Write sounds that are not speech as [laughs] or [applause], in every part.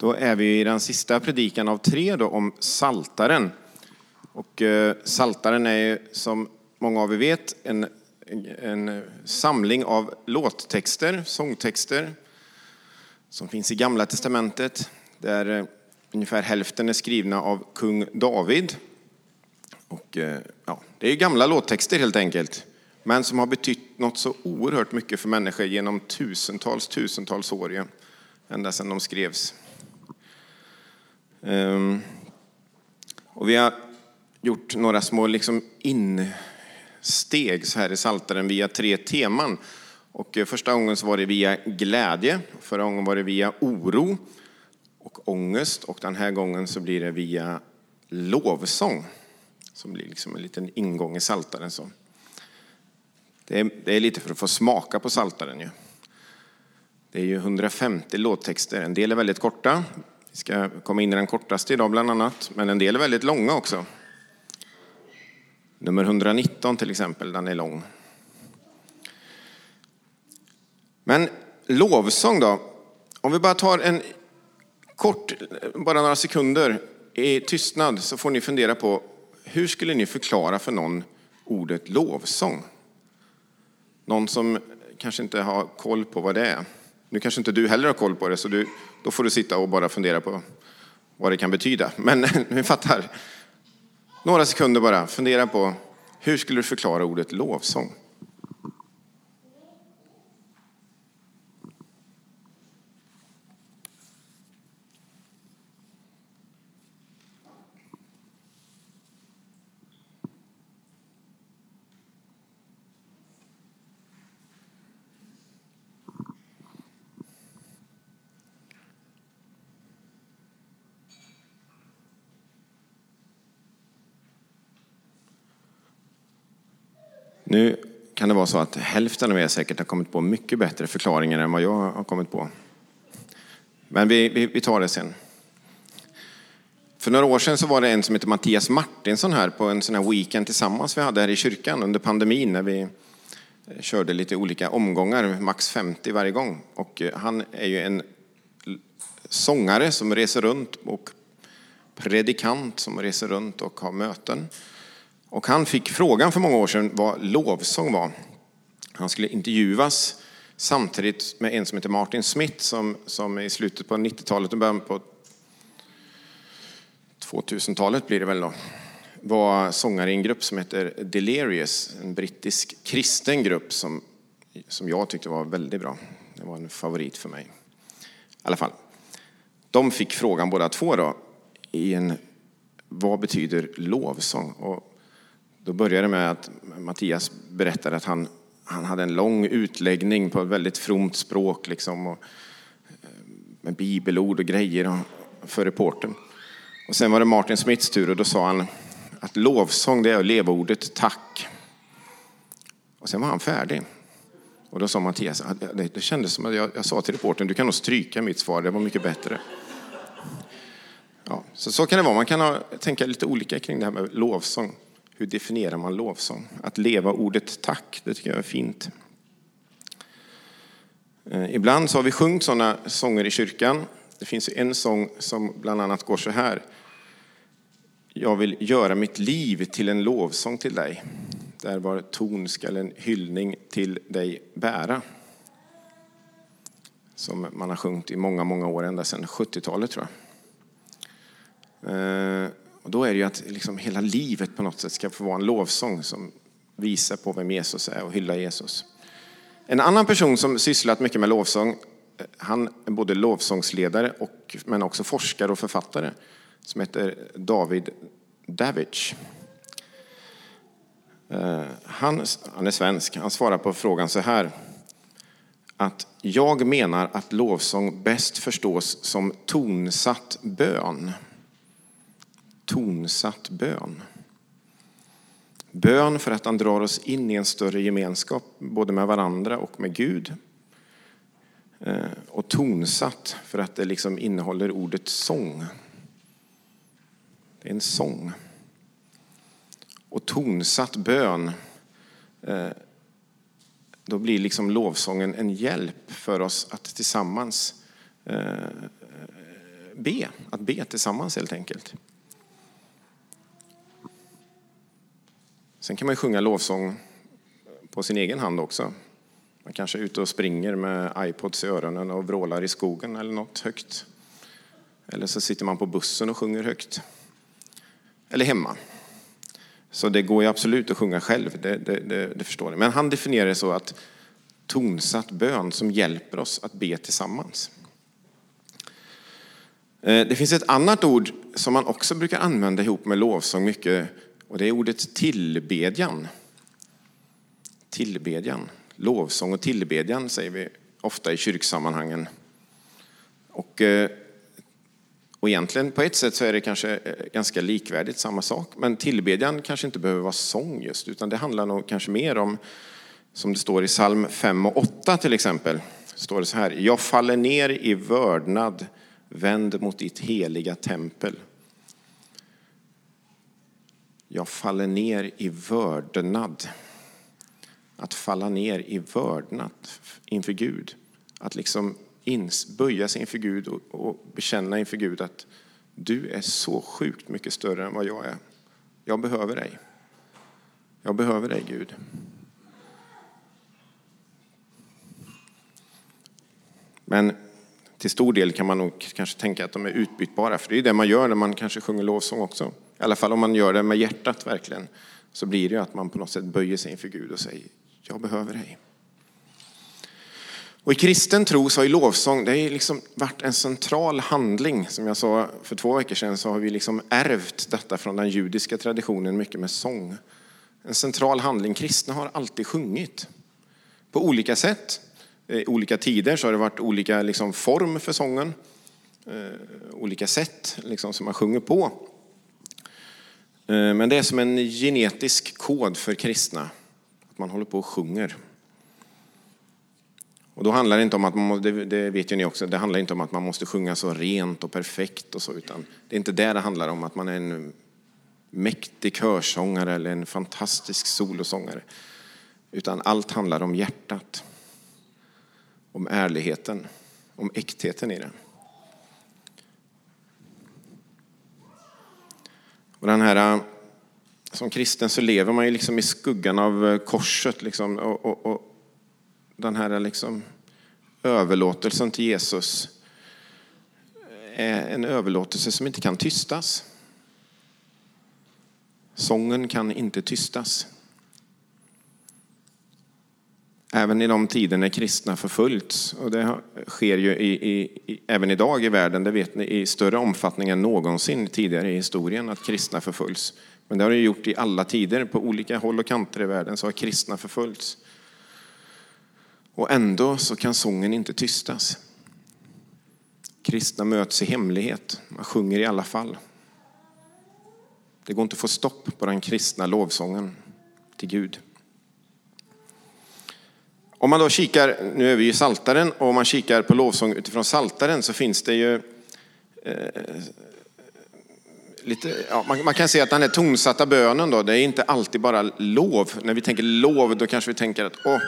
Då är vi i den sista predikan av tre då, om Saltaren. Och eh, Saltaren är ju, som många av er vet en, en samling av låttexter, sångtexter som finns i Gamla Testamentet. Där eh, ungefär hälften är skrivna av kung David. Och, eh, ja, det är gamla låttexter helt enkelt, men som har betytt något så oerhört mycket för människor genom tusentals, tusentals år, ända sedan de skrevs. Ehm, och vi har gjort några små liksom insteg här i Saltaren via tre teman. Och eh, första gången så var det via glädje, förra gången var det via oro och ångest och den här gången så blir det via lovsång som blir liksom en liten ingång i Saltaren. Så. Det, är, det är lite för att få smaka på Saltaren. Ju. Det är ju 150 låttexter, en del är väldigt korta, vi ska komma in i den kortaste idag bland annat, men en del är väldigt långa också. Nummer 119 till exempel, den är lång. Men lovsång då? Om vi bara tar en kort, bara några sekunder i tystnad så får ni fundera på hur skulle ni förklara för någon ordet lovsång? Någon som kanske inte har koll på vad det är. Nu kanske inte du heller har koll på det, så du, då får du sitta och bara fundera på vad det kan betyda. Men [laughs] ni fattar. Några sekunder bara, fundera på hur skulle du förklara ordet lovsång? Nu kan det vara så att hälften av er säkert har kommit på mycket bättre förklaringar än vad jag har kommit på. Men vi, vi, vi tar det sen. För några år sedan så var det en som heter Mattias Martinsson här på en sån här weekend tillsammans vi hade här i kyrkan under pandemin när vi eh, körde lite olika omgångar, max 50 varje gång. Och eh, han är ju en sångare som reser runt och predikant som reser runt och har möten. Och han fick frågan för många år sedan vad lovsång var. Han skulle intervjuas samtidigt med en som heter Martin Smith som, som i slutet på 90-talet och början på 2000-talet blir det väl då, var sångare i en grupp som heter Delirious, en brittisk kristen grupp som, som jag tyckte var väldigt bra. Det var en favorit för mig. I alla fall. De fick frågan båda två då, i en, vad betyder lovsång? Och då började det med att Mattias berättade att han, han hade en lång utläggning på ett väldigt fromt språk, liksom, och, eh, med bibelord och grejer och, för reporten. Och sen var det Martin Smiths tur och då sa han att lovsång det är levordet tack. Och sen var han färdig. Och då sa Mattias, det kändes som att jag, jag sa till reporten, du kan nog stryka mitt svar, det var mycket bättre. Ja, så, så kan det vara, man kan ha, tänka lite olika kring det här med lovsång. Hur definierar man lovsång? Att leva ordet tack, det tycker jag är fint. Eh, ibland så har vi sjungit sådana sånger i kyrkan. Det finns en sång som bland annat går så här. Jag vill göra mitt liv till en lovsång till dig. Där var ton skall en hyllning till dig bära. Som man har sjungit i många, många år, ända sedan 70-talet tror jag. Eh, och då är det ju att liksom hela livet på något sätt ska få vara en lovsång som visar på vem Jesus är och hyllar Jesus. En annan person som sysslat mycket med lovsång, eh, han är både lovsångsledare och, men också forskare och författare, som heter David Davidge. Eh, han, han är svensk, han svarar på frågan så här. Att jag menar att lovsång bäst förstås som tonsatt bön tonsatt bön. Bön för att han drar oss in i en större gemenskap, både med varandra och med Gud. Eh, och tonsatt för att det liksom innehåller ordet sång. Det är en sång. Och tonsatt bön, eh, då blir liksom lovsången en hjälp för oss att tillsammans eh, be, att be tillsammans helt enkelt. Sen kan man ju sjunga lovsång på sin egen hand också. Man kanske är ute och springer med iPods i öronen och vrålar i skogen eller något högt. Eller så sitter man på bussen och sjunger högt. Eller hemma. Så det går ju absolut att sjunga själv, det, det, det, det förstår ni. Men han definierar det så att tonsatt bön som hjälper oss att be tillsammans. Eh, det finns ett annat ord som man också brukar använda ihop med lovsång mycket och det är ordet tillbedjan. Tillbedjan. Lovsång och tillbedjan säger vi ofta i kyrksammanhangen. Och, eh, och egentligen på ett sätt så är det kanske eh, ganska likvärdigt, samma sak. Men tillbedjan kanske inte behöver vara sång just, utan det handlar nog kanske mer om, som det står i psalm 5 och 8 till exempel, står det så här. Jag faller ner i vördnad, vänd mot ditt heliga tempel. Jag faller ner i vördnad. Att falla ner i vördnad inför Gud. Att liksom böja sig inför Gud och bekänna inför Gud att du är så sjukt mycket större än vad jag är. Jag behöver dig. Jag behöver dig Gud. Men till stor del kan man nog kanske tänka att de är utbytbara, för det är det man gör när man kanske sjunger lovsång också. I alla fall om man gör det med hjärtat verkligen, så blir det ju att man på något sätt böjer sig inför Gud och säger, jag behöver dig. Och I kristen tro så har ju lovsång det har liksom varit en central handling. Som jag sa för två veckor sedan så har vi liksom ärvt detta från den judiska traditionen mycket med sång. En central handling. Kristna har alltid sjungit på olika sätt. I olika tider så har det varit olika liksom form för sången. Eh, olika sätt liksom som man sjunger på. Eh, men det är som en genetisk kod för kristna. Att man håller på och sjunger. Och då handlar det inte om att man, det vet ju ni också, det handlar inte om att man måste sjunga så rent och perfekt och så, utan det är inte det det handlar om, att man är en mäktig körsångare eller en fantastisk solosångare. Utan allt handlar om hjärtat, om ärligheten, om äktheten i det. Och den här, eh, som kristen så lever man ju liksom i skuggan av eh, korset. Liksom, och, och, och den här eh, liksom överlåtelsen till Jesus är en överlåtelse som inte kan tystas. Sången kan inte tystas. Även i de tider när kristna förföljts, och det sker ju i, i, även idag i världen, det vet ni, i större omfattning än någonsin tidigare i historien att kristna förföljs. Men det har det gjort i alla tider, på olika håll och kanter i världen så har kristna förföljts. Och ändå så kan sången inte tystas. Kristna möts i hemlighet, man sjunger i alla fall. Det går inte att få stopp på den kristna lovsången till Gud. Om man då kikar, nu är vi i Saltaren och om man kikar på lovsång utifrån Saltaren så finns det ju eh, lite, ja, man, man, kan se att den här tonsatta bönen då, det är inte alltid bara lov. När vi tänker lov då kanske vi tänker att åh,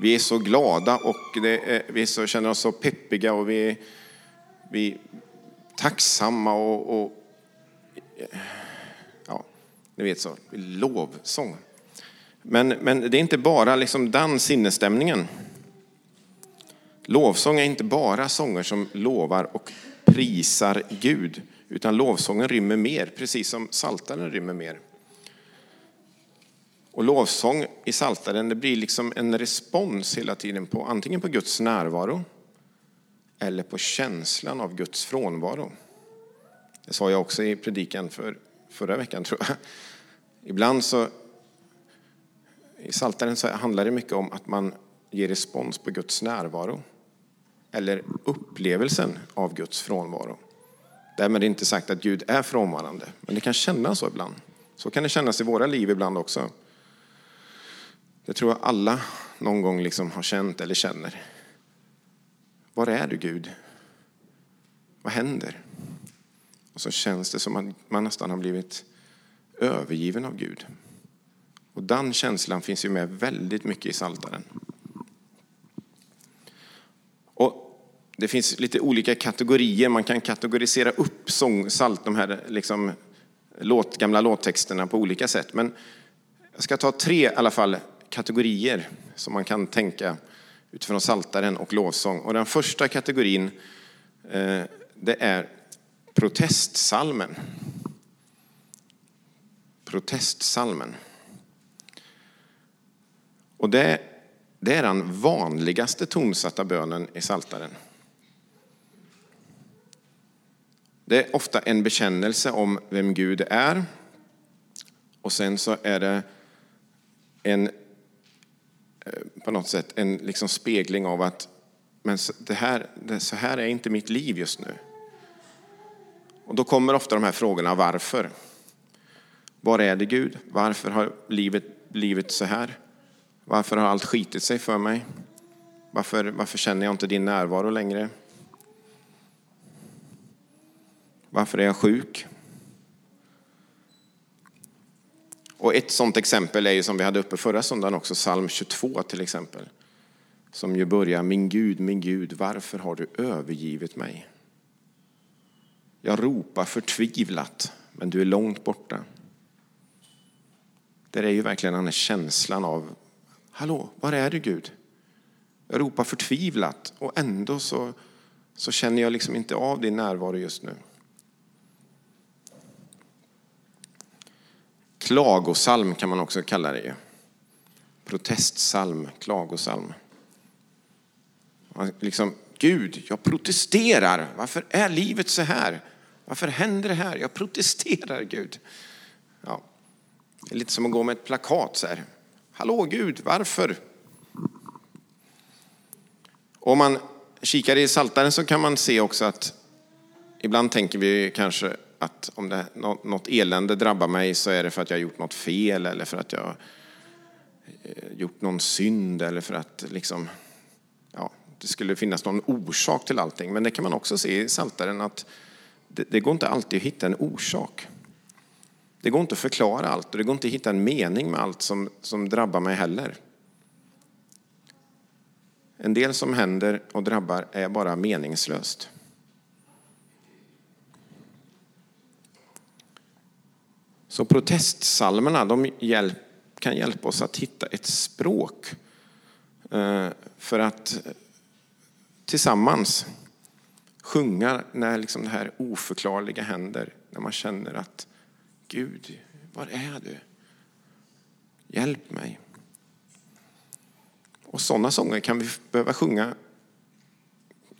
vi är så glada och är, vi så, känner oss så peppiga och vi, vi är tacksamma och, och ja, ni vet så, lovsång. Men, men det är inte bara liksom den sinnesstämningen. Lovsång är inte bara sånger som lovar och prisar Gud, utan lovsången rymmer mer, precis som saltaren rymmer mer. Och lovsång i saltaren det blir liksom en respons hela tiden på antingen på Guds närvaro eller på känslan av Guds frånvaro. Det sa jag också i predikan för förra veckan tror jag. Ibland så i Saltaren så handlar det mycket om att man ger respons på Guds närvaro eller upplevelsen av Guds frånvaro. Därmed är inte sagt att Gud är frånvarande, men det kan kännas så ibland. Så kan det kännas i våra liv ibland också. Det tror jag alla någon gång liksom har känt eller känner. Var är du Gud? Vad händer? Och så känns det som att man nästan har blivit övergiven av Gud. Och den känslan finns ju med väldigt mycket i Saltaren. Och det finns lite olika kategorier. Man kan kategorisera upp sång, salt, de här liksom, låt, gamla låttexterna på olika sätt. Men jag ska ta tre i alla fall kategorier som man kan tänka utifrån saltaren och lovsång. Och den första kategorin eh, det är protestsalmen. Protestsalmen. Och det, det är den vanligaste tonsatta bönen i saltaren. Det är ofta en bekännelse om vem Gud är. Och sen så är det en, eh, på något sätt en liksom spegling av att men det här, det, så här är inte mitt liv just nu. Och då kommer ofta de här frågorna, varför? Var är det Gud? Varför har livet blivit så här? Varför har allt skitit sig för mig? Varför, varför känner jag inte din närvaro längre? Varför är jag sjuk? Och ett sådant exempel är ju som vi hade uppe förra söndagen också, psalm 22 till exempel. Som ju börjar, min Gud, min Gud, varför har du övergivit mig? Jag ropar förtvivlat, men du är långt borta. Det är ju verkligen den här känslan av, hallå, var är du Gud? Jag ropar förtvivlat och ändå så, så känner jag liksom inte av din närvaro just nu. Klagosalm kan man också kalla det. Protestsalm, klagosalm. Liksom, Gud, jag protesterar. Varför är livet så här? Varför händer det här? Jag protesterar, Gud. Ja. Det är lite som att gå med ett plakat så här. Hallå Gud, varför? Om man kikar i Saltaren så kan man se också att ibland tänker vi kanske att om det, något elände drabbar mig så är det för att jag har gjort något fel eller för att jag har gjort någon synd eller för att liksom, ja, det skulle finnas någon orsak till allting. Men det kan man också se i Saltaren att det, det går inte alltid att hitta en orsak. Det går inte att förklara allt och det går inte att hitta en mening med allt som, som drabbar mig heller. En del som händer och drabbar är bara meningslöst. Så protestsalmerna de kan hjälpa oss att hitta ett språk eh, för att tillsammans sjunga när liksom det här oförklarliga händer. När man känner att Gud, var är du? Hjälp mig. Och sådana sånger kan vi behöva sjunga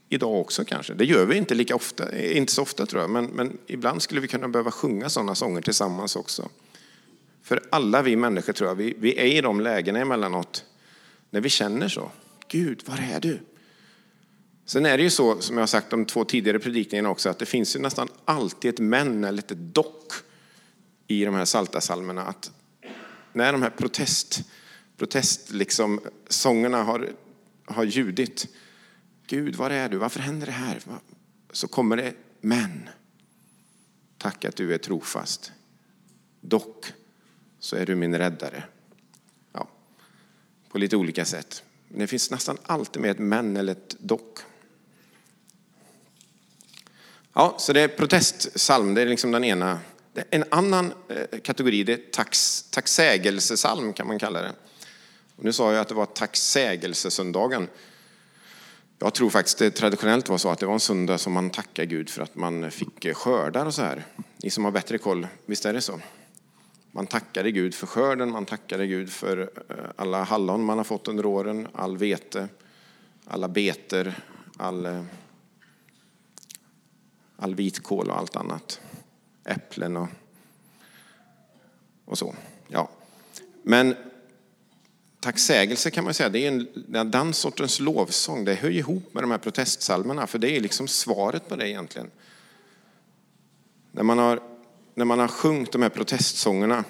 idag också kanske. Det gör vi inte lika ofta, inte så ofta tror jag, men, men ibland skulle vi kunna behöva sjunga sådana sånger tillsammans också. För alla vi människor tror jag, vi, vi är i de lägena emellanåt när vi känner så. Gud, var är du? Sen är det ju så, som jag har sagt de två tidigare predikningarna också, att det finns ju nästan alltid ett men eller ett dock i de här salta salmerna. Att när de här protest, protest liksom, sångerna har, har ljudit, Gud, var är du? Varför händer det här? Så kommer det men. Tack att du är trofast. Dock så är du min räddare. Ja, på lite olika sätt. Men det finns nästan alltid med ett men eller ett dock. Ja, så det är protestsalm, det är liksom den ena. En annan eh, kategori det är tax, tacksägelsesalm kan man kalla det. Och nu sa jag att det var tacksägelsesöndagen. Jag tror faktiskt det traditionellt var så att det var en söndag som man tackar Gud för att man fick eh, skördar och så här. Ni som har bättre koll, visst är det så? Man tackade Gud för skörden, man tackade Gud för eh, alla hallon man har fått under åren, all vete, alla beter, all, all vitkål och allt annat. Äpplen och, och så. Ja. Men tacksägelse kan man säga, det är en, den sortens lovsång. Det hör ihop med de här protestsalmerna, för det är liksom svaret på det egentligen. När man har, när man har sjungit de här protestsångerna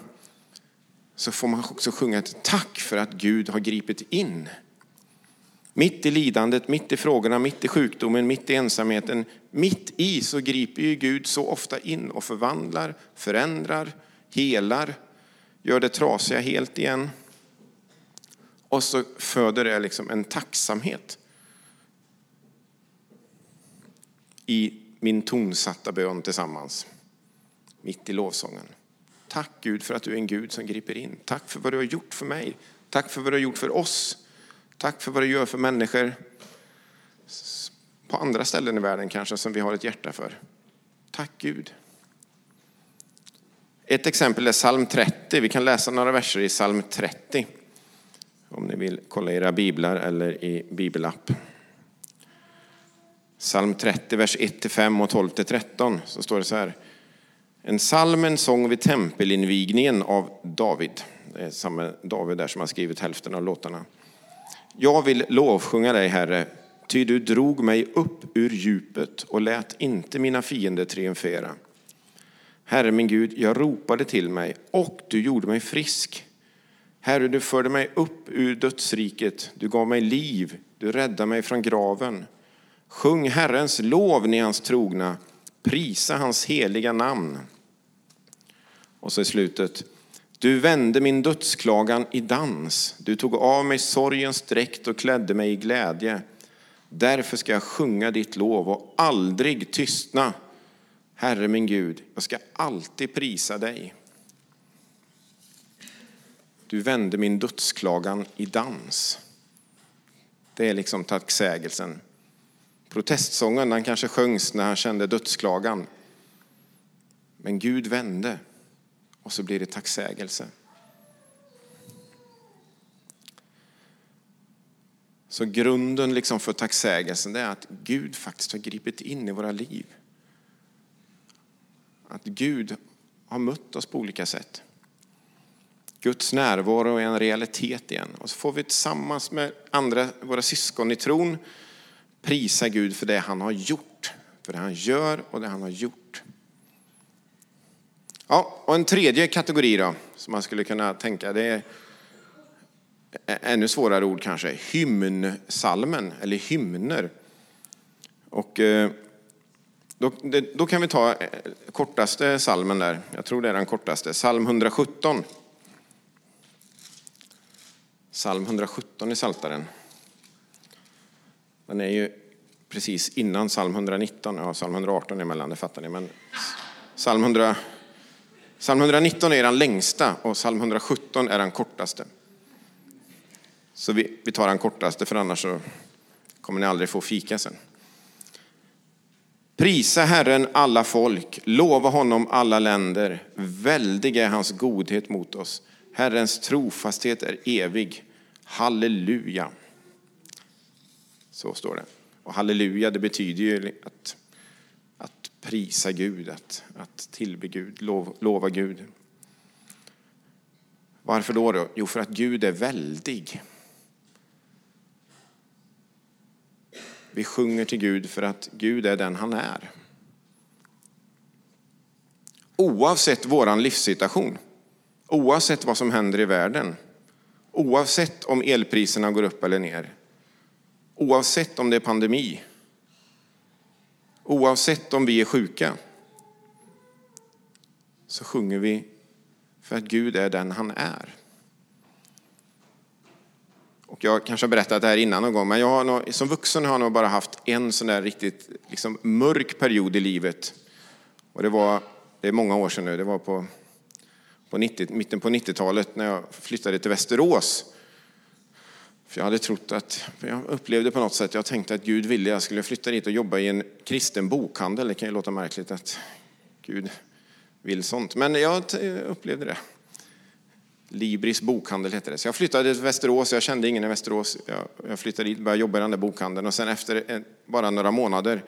så får man också sjunga ett tack för att Gud har gripit in. Mitt i lidandet, mitt i frågorna, mitt i sjukdomen, mitt i ensamheten, mitt i så griper ju Gud så ofta in och förvandlar, förändrar, helar, gör det trasiga helt igen. Och så föder det liksom en tacksamhet. i min tonsatta bön tillsammans, mitt i lovsången. Tack Gud för att du är en Gud som griper in. Tack för vad du har gjort för mig. Tack för vad du har gjort för oss. Tack för vad du gör för människor på andra ställen i världen kanske som vi har ett hjärta för. Tack Gud. Ett exempel är psalm 30. Vi kan läsa några verser i psalm 30. Om ni vill kolla era biblar eller i bibelapp. Psalm 30, vers 1-5 och 12-13 så står det så här. En psalm, en sång vid tempelinvigningen av David. Det är samma David där som har skrivit hälften av låtarna. Jag vill lovsjunga dig, Herre, ty du drog mig upp ur djupet och lät inte mina fiender triumfera. Herre min Gud, jag ropade till mig och du gjorde mig frisk. Herre, du förde mig upp ur dödsriket, du gav mig liv, du räddade mig från graven. Sjung Herrens lov, ni hans trogna, prisa hans heliga namn. Och så i slutet, du vände min dödsklagan i dans, du tog av mig sorgens dräkt och klädde mig i glädje. Därför ska jag sjunga ditt lov och aldrig tystna. Herre min Gud, jag ska alltid prisa dig. Du vände min dödsklagan i dans. Det är liksom tacksägelsen. Protestsången den kanske sjöngs när han kände dödsklagan. Men Gud vände och så blir det tacksägelse. Så grunden liksom för tacksägelsen är att Gud faktiskt har gripit in i våra liv. Att Gud har mött oss på olika sätt. Guds närvaro är en realitet igen. Och så får vi tillsammans med andra, våra syskon i tron prisa Gud för det han har gjort. För det han gör och det han har gjort. Ja, och en tredje kategori då, som man skulle kunna tänka, det är ännu svårare ord kanske, hymnsalmen eller hymner. Och eh, då, då, kan vi ta eh, kortaste salmen där, jag tror det är den kortaste, psalm 117. Psalm 117 i Saltaren. Den är ju precis innan psalm 119, ja psalm 118 emellan, det fattar ni. Men psalm, 117 psalm 119 är den längsta och psalm 117 är den kortaste. Så vi, vi tar den kortaste för annars så kommer ni aldrig få fika sen. Prisa Herren alla folk, lova honom alla länder. Väldig är hans godhet mot oss. Herrens trofasthet är evig. Halleluja. Så står det. Och halleluja, det betyder ju att, att prisa Gud, att, att tillbe Gud, lov, lova Gud. Varför då, då? Jo, för att Gud är väldig. Vi sjunger till Gud för att Gud är den han är. Oavsett vår livssituation, oavsett vad som händer i världen, oavsett om elpriserna går upp eller ner, oavsett om det är pandemi, oavsett om vi är sjuka, så sjunger vi för att Gud är den han är. Och jag kanske har berättat det här innan någon gång, men jag har nog, som vuxen har jag nog bara haft en sån där riktigt liksom, mörk period i livet. Och det var, det är många år sedan nu, det var på, på 90, mitten på 90-talet när jag flyttade till Västerås. För jag hade trott att, jag upplevde på något sätt, jag tänkte att Gud ville att jag skulle flytta dit och jobba i en kristen bokhandel. Det kan ju låta märkligt att Gud vill sånt, men jag upplevde det. Libris bokhandel hette det. Så jag flyttade till Västerås, jag kände ingen i Västerås. Jag, flyttade dit, började jobba i den där bokhandeln och sen efter bara några månader,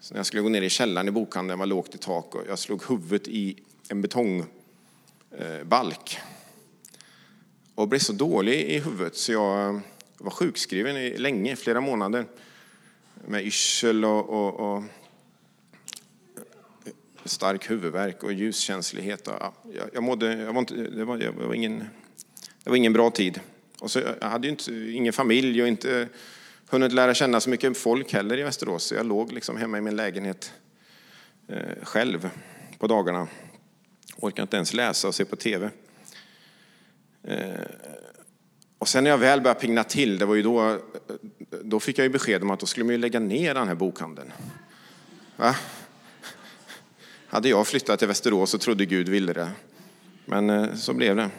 så när jag skulle gå ner i källaren i bokhandeln, var lågt i tak och jag slog huvudet i en betongbalk. Och blev så dålig i huvudet så jag eh, var sjukskriven länge, flera månader. Med yrsel och, och, och stark huvudvärk och ljuskänslighet. Och, jag, jag mådde, jag var inte, det, var, jag var ingen, det var ingen bra tid. Och så, jag hade ju inte, ingen familj och inte hunnit lära känna så mycket folk heller i Västerås. Så jag låg liksom hemma i min lägenhet eh, själv på dagarna. Orkade inte ens läsa och se på tv. Eh, och sen när jag väl började pigna till, det var ju då, då fick jag ju besked om att då skulle man ju lägga ner den här bokhandeln. Va? Hade jag flyttat till Västerås så trodde Gud ville det. Men eh, så blev det.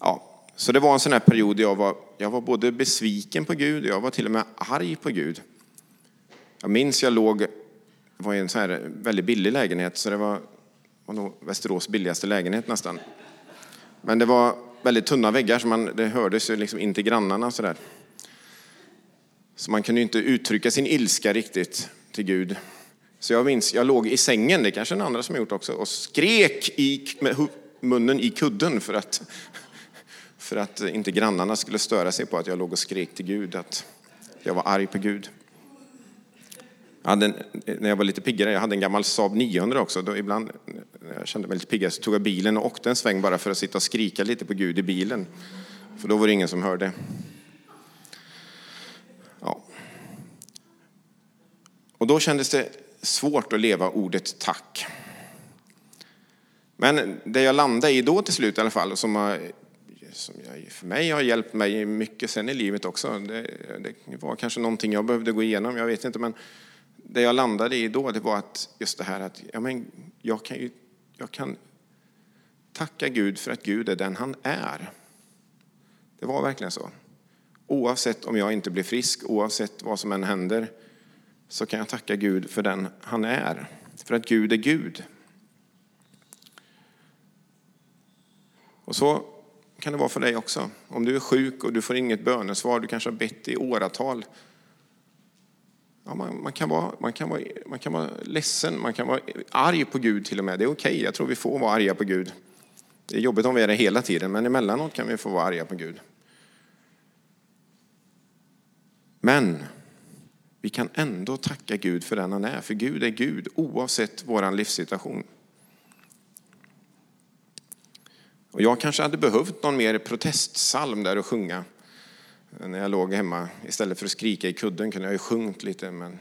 Ja, så det var en sån här period jag var, jag var både besviken på Gud, jag var till och med arg på Gud. Jag minns jag låg, det var i en sån här väldigt billig lägenhet, så det var, var nog Västerås billigaste lägenhet nästan. Men det var väldigt tunna väggar, så man, det hördes ju liksom in till grannarna sådär. Så man kunde ju inte uttrycka sin ilska riktigt till Gud. Så jag minns, jag låg i sängen, det kanske en andra som har gjort också, och skrek i, med munnen i kudden för att, för att inte grannarna skulle störa sig på att jag låg och skrek till Gud, att jag var arg på Gud. Jag en, när jag var lite piggare, jag hade en gammal Saab 900 också. Då ibland när jag kände mig lite piggare så tog jag bilen och åkte en sväng bara för att sitta och skrika lite på Gud i bilen. För då var det ingen som hörde. Ja. Och då kändes det svårt att leva ordet tack. Men det jag landade i då till slut i alla fall, som, har, som jag, för mig har hjälpt mig mycket sen i livet också. Det, det, var kanske någonting jag behövde gå igenom, jag vet inte. Men det jag landade i då, det var att just det här att ja, men jag, kan ju, jag kan tacka Gud för att Gud är den han är. Det var verkligen så. Oavsett om jag inte blir frisk, oavsett vad som än händer, så kan jag tacka Gud för den han är. För att Gud är Gud. Och så kan det vara för dig också. Om du är sjuk och du får inget bönesvar, du kanske har bett i åratal. Ja, man, man, kan vara, man, kan vara, man kan vara ledsen, man kan vara arg på Gud till och med. Det är okej, okay. jag tror vi får vara arga på Gud. Det är jobbigt om vi är det hela tiden, men emellanåt kan vi få vara arga på Gud. Men vi kan ändå tacka Gud för den han är, för Gud är Gud oavsett vår livssituation. Och jag kanske hade behövt någon mer protestsalm där att sjunga. När jag låg hemma, istället för att skrika i kudden kunde jag ju sjungit lite, men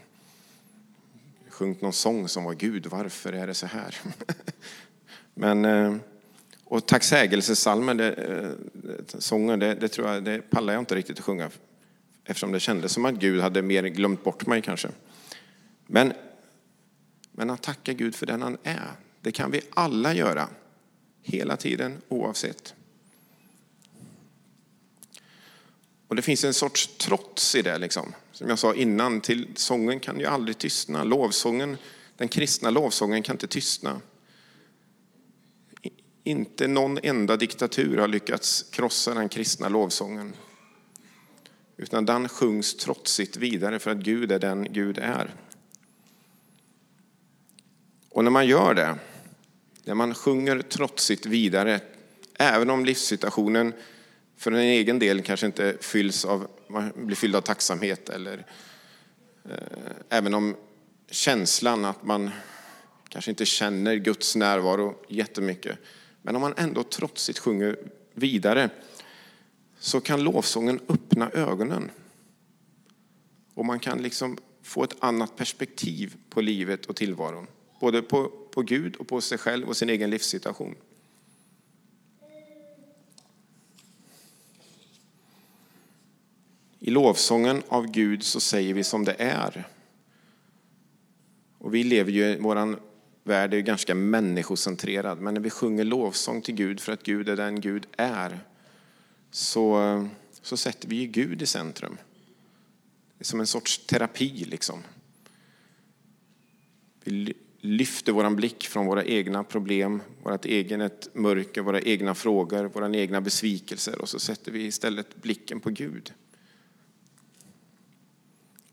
sjungit någon sång som var Gud, varför är det så här? [laughs] men, eh, och tacksägelsesalmer, det, eh, sånger, det, det, tror jag, det pallar jag inte riktigt att sjunga eftersom det kändes som att Gud hade mer glömt bort mig kanske. Men, men att tacka Gud för den han är, det kan vi alla göra. Hela tiden, oavsett. Och det finns en sorts trots i det. Liksom. Som jag sa innan, till sången kan ju aldrig tystna. Lovsången, den kristna lovsången kan inte tystna. Inte någon enda diktatur har lyckats krossa den kristna lovsången. Utan den sjungs trotsigt vidare för att Gud är den Gud är. Och när man gör det, när man sjunger trotsigt vidare, även om livssituationen för en egen del kanske inte fylls av, man blir fylld av tacksamhet eller eh, även om känslan att man kanske inte känner Guds närvaro jättemycket. Men om man ändå trotsigt sjunger vidare så kan lovsången öppna ögonen. Och man kan liksom få ett annat perspektiv på livet och tillvaron. Både på, på Gud och på sig själv och sin egen livssituation. I lovsången av Gud så säger vi som det är. Och vi lever ju, vår värld är ganska människocentrerad, men när vi sjunger lovsång till Gud för att Gud är den Gud är, så, så sätter vi Gud i centrum. Det är som en sorts terapi. Liksom. Vi lyfter vår blick från våra egna problem, vårt eget mörker, våra egna frågor, våra egna besvikelser och så sätter vi istället blicken på Gud.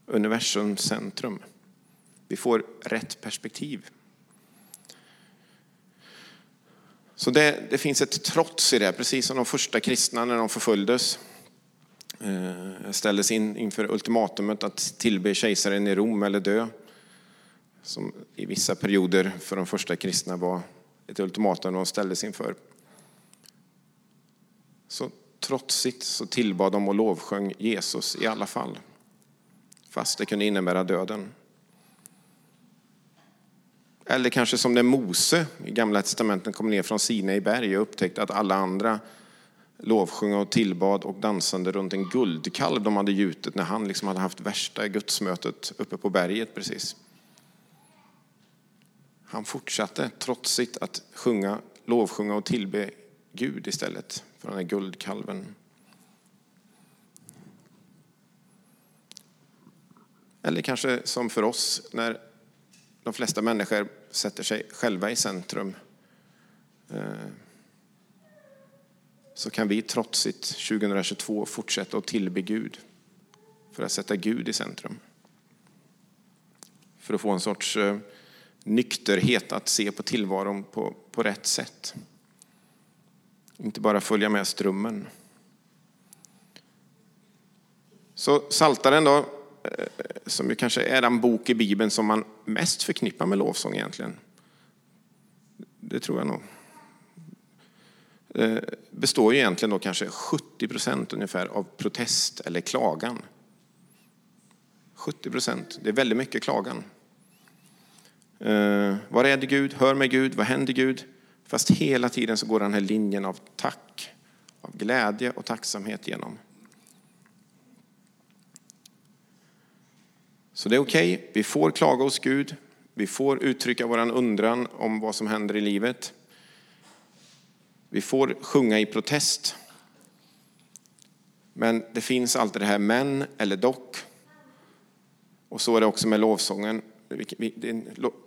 Universums centrum. Vi får rätt perspektiv. Så det, det, finns ett trots i det, precis som de första kristna när de förföljdes. Eh, ställdes in inför ultimatumet att tillbe kejsaren i Rom eller dö. Som i vissa perioder för de första kristna var ett ultimatum de ställdes inför. Så trotsigt så tillbad de och lovsjöng Jesus i alla fall. Fast det kunde innebära döden. Eller kanske som när Mose i Gamla Testamentet kom ner från Sinai berg och upptäckte att alla andra lovsjunga och tillbad och dansande runt en guldkalv de hade gjutit när han liksom hade haft värsta gudsmötet uppe på berget precis. Han fortsatte trotsigt att sjunga, lovsjunga och tillbe Gud istället för den här guldkalven. Eller kanske som för oss, när de flesta människor sätter sig själva i centrum. Eh, så kan vi trotsigt 2022 fortsätta att tillbe Gud för att sätta Gud i centrum. För att få en sorts eh, nykterhet att se på tillvaron på, på rätt sätt. Inte bara följa med strömmen. Så Saltaren då, Eh, som ju kanske är den bok i Bibeln som man mest förknippar med lovsång egentligen. Det tror jag nog. Eh, består ju egentligen då kanske 70 procent ungefär av protest eller klagan. 70 procent, det är väldigt mycket klagan. Eh, var är det Gud? Hör mig Gud? Vad händer Gud? Fast hela tiden så går den här linjen av tack, av glädje och tacksamhet genom. Så det är okej, okay. vi får klaga hos Gud, vi får uttrycka vår undran om vad som händer i livet. Vi får sjunga i protest. Men det finns alltid det här men eller dock. Och så är det också med lovsången.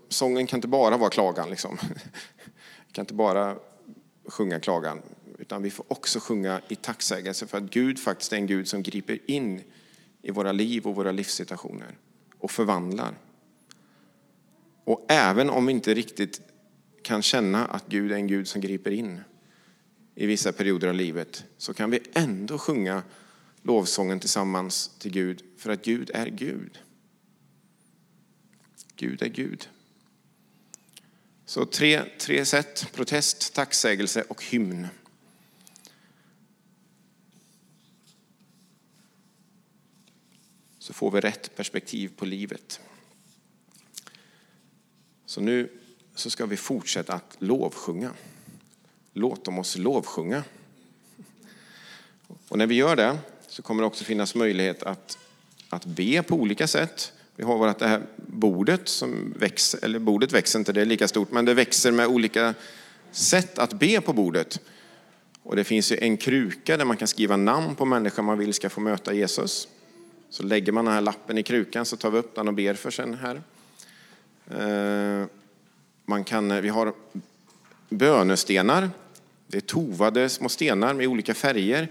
Sången kan inte bara vara klagan. Liksom. [laughs] Vi kan inte bara sjunga klagan, utan vi får också sjunga i tacksägelse för att Gud faktiskt är en Gud som griper in i våra liv och våra livssituationer och förvandlar. Och även om vi inte riktigt kan känna att Gud är en Gud som griper in i vissa perioder av livet så kan vi ändå sjunga lovsången tillsammans till Gud för att Gud är Gud. Gud är Gud. Så tre, tre sätt, protest, tacksägelse och hymn. Så får vi rätt perspektiv på livet. Så nu så ska vi fortsätta att lovsjunga. Låt dem oss lovsjunga. Och när vi gör det så kommer det också finnas möjlighet att, att be på olika sätt. Vi har vårt det här bordet som växer, eller bordet växer inte, det är lika stort, men det växer med olika sätt att be på bordet. Och det finns ju en kruka där man kan skriva namn på människor man vill ska få möta Jesus. Så lägger man den här lappen i krukan så tar vi upp den och ber för sen här. Eh, man kan, eh, vi har bönestenar. Det är tovade små stenar med olika färger.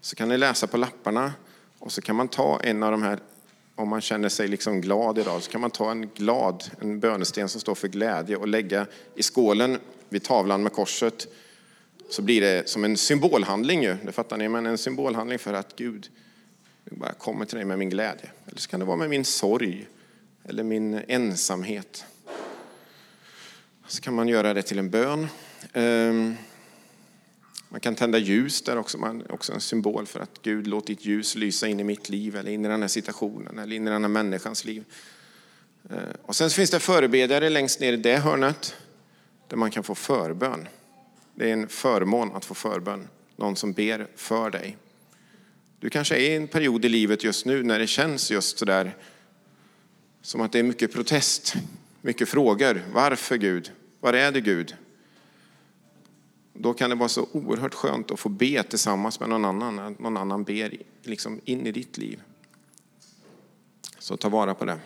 Så kan ni läsa på lapparna och så kan man ta en av de här om man känner sig liksom glad idag så kan man ta en glad, en bönesten som står för glädje och lägga i skålen vid tavlan med korset. Så blir det som en symbolhandling ju, det fattar ni, men en symbolhandling för att Gud bara kommer till dig med min glädje. Eller så kan det vara med min sorg eller min ensamhet. Så kan man göra det till en bön. Ehm, man kan tända ljus där också, man också en symbol för att Gud låt ditt ljus lysa in i mitt liv eller in i den här situationen eller in i den här människans liv. Ehm, och sen finns det förebedjare längst ner i det hörnet där man kan få förbön. Det är en förmån att få förbön, någon som ber för dig. Du kanske är i en period i livet just nu när det känns just sådär som att det är mycket protest, mycket frågor. Varför Gud? Var är du, Gud? Då kan det vara så oerhört skönt att få be tillsammans med någon annan, att någon annan ber liksom in i ditt liv. Så ta vara på det.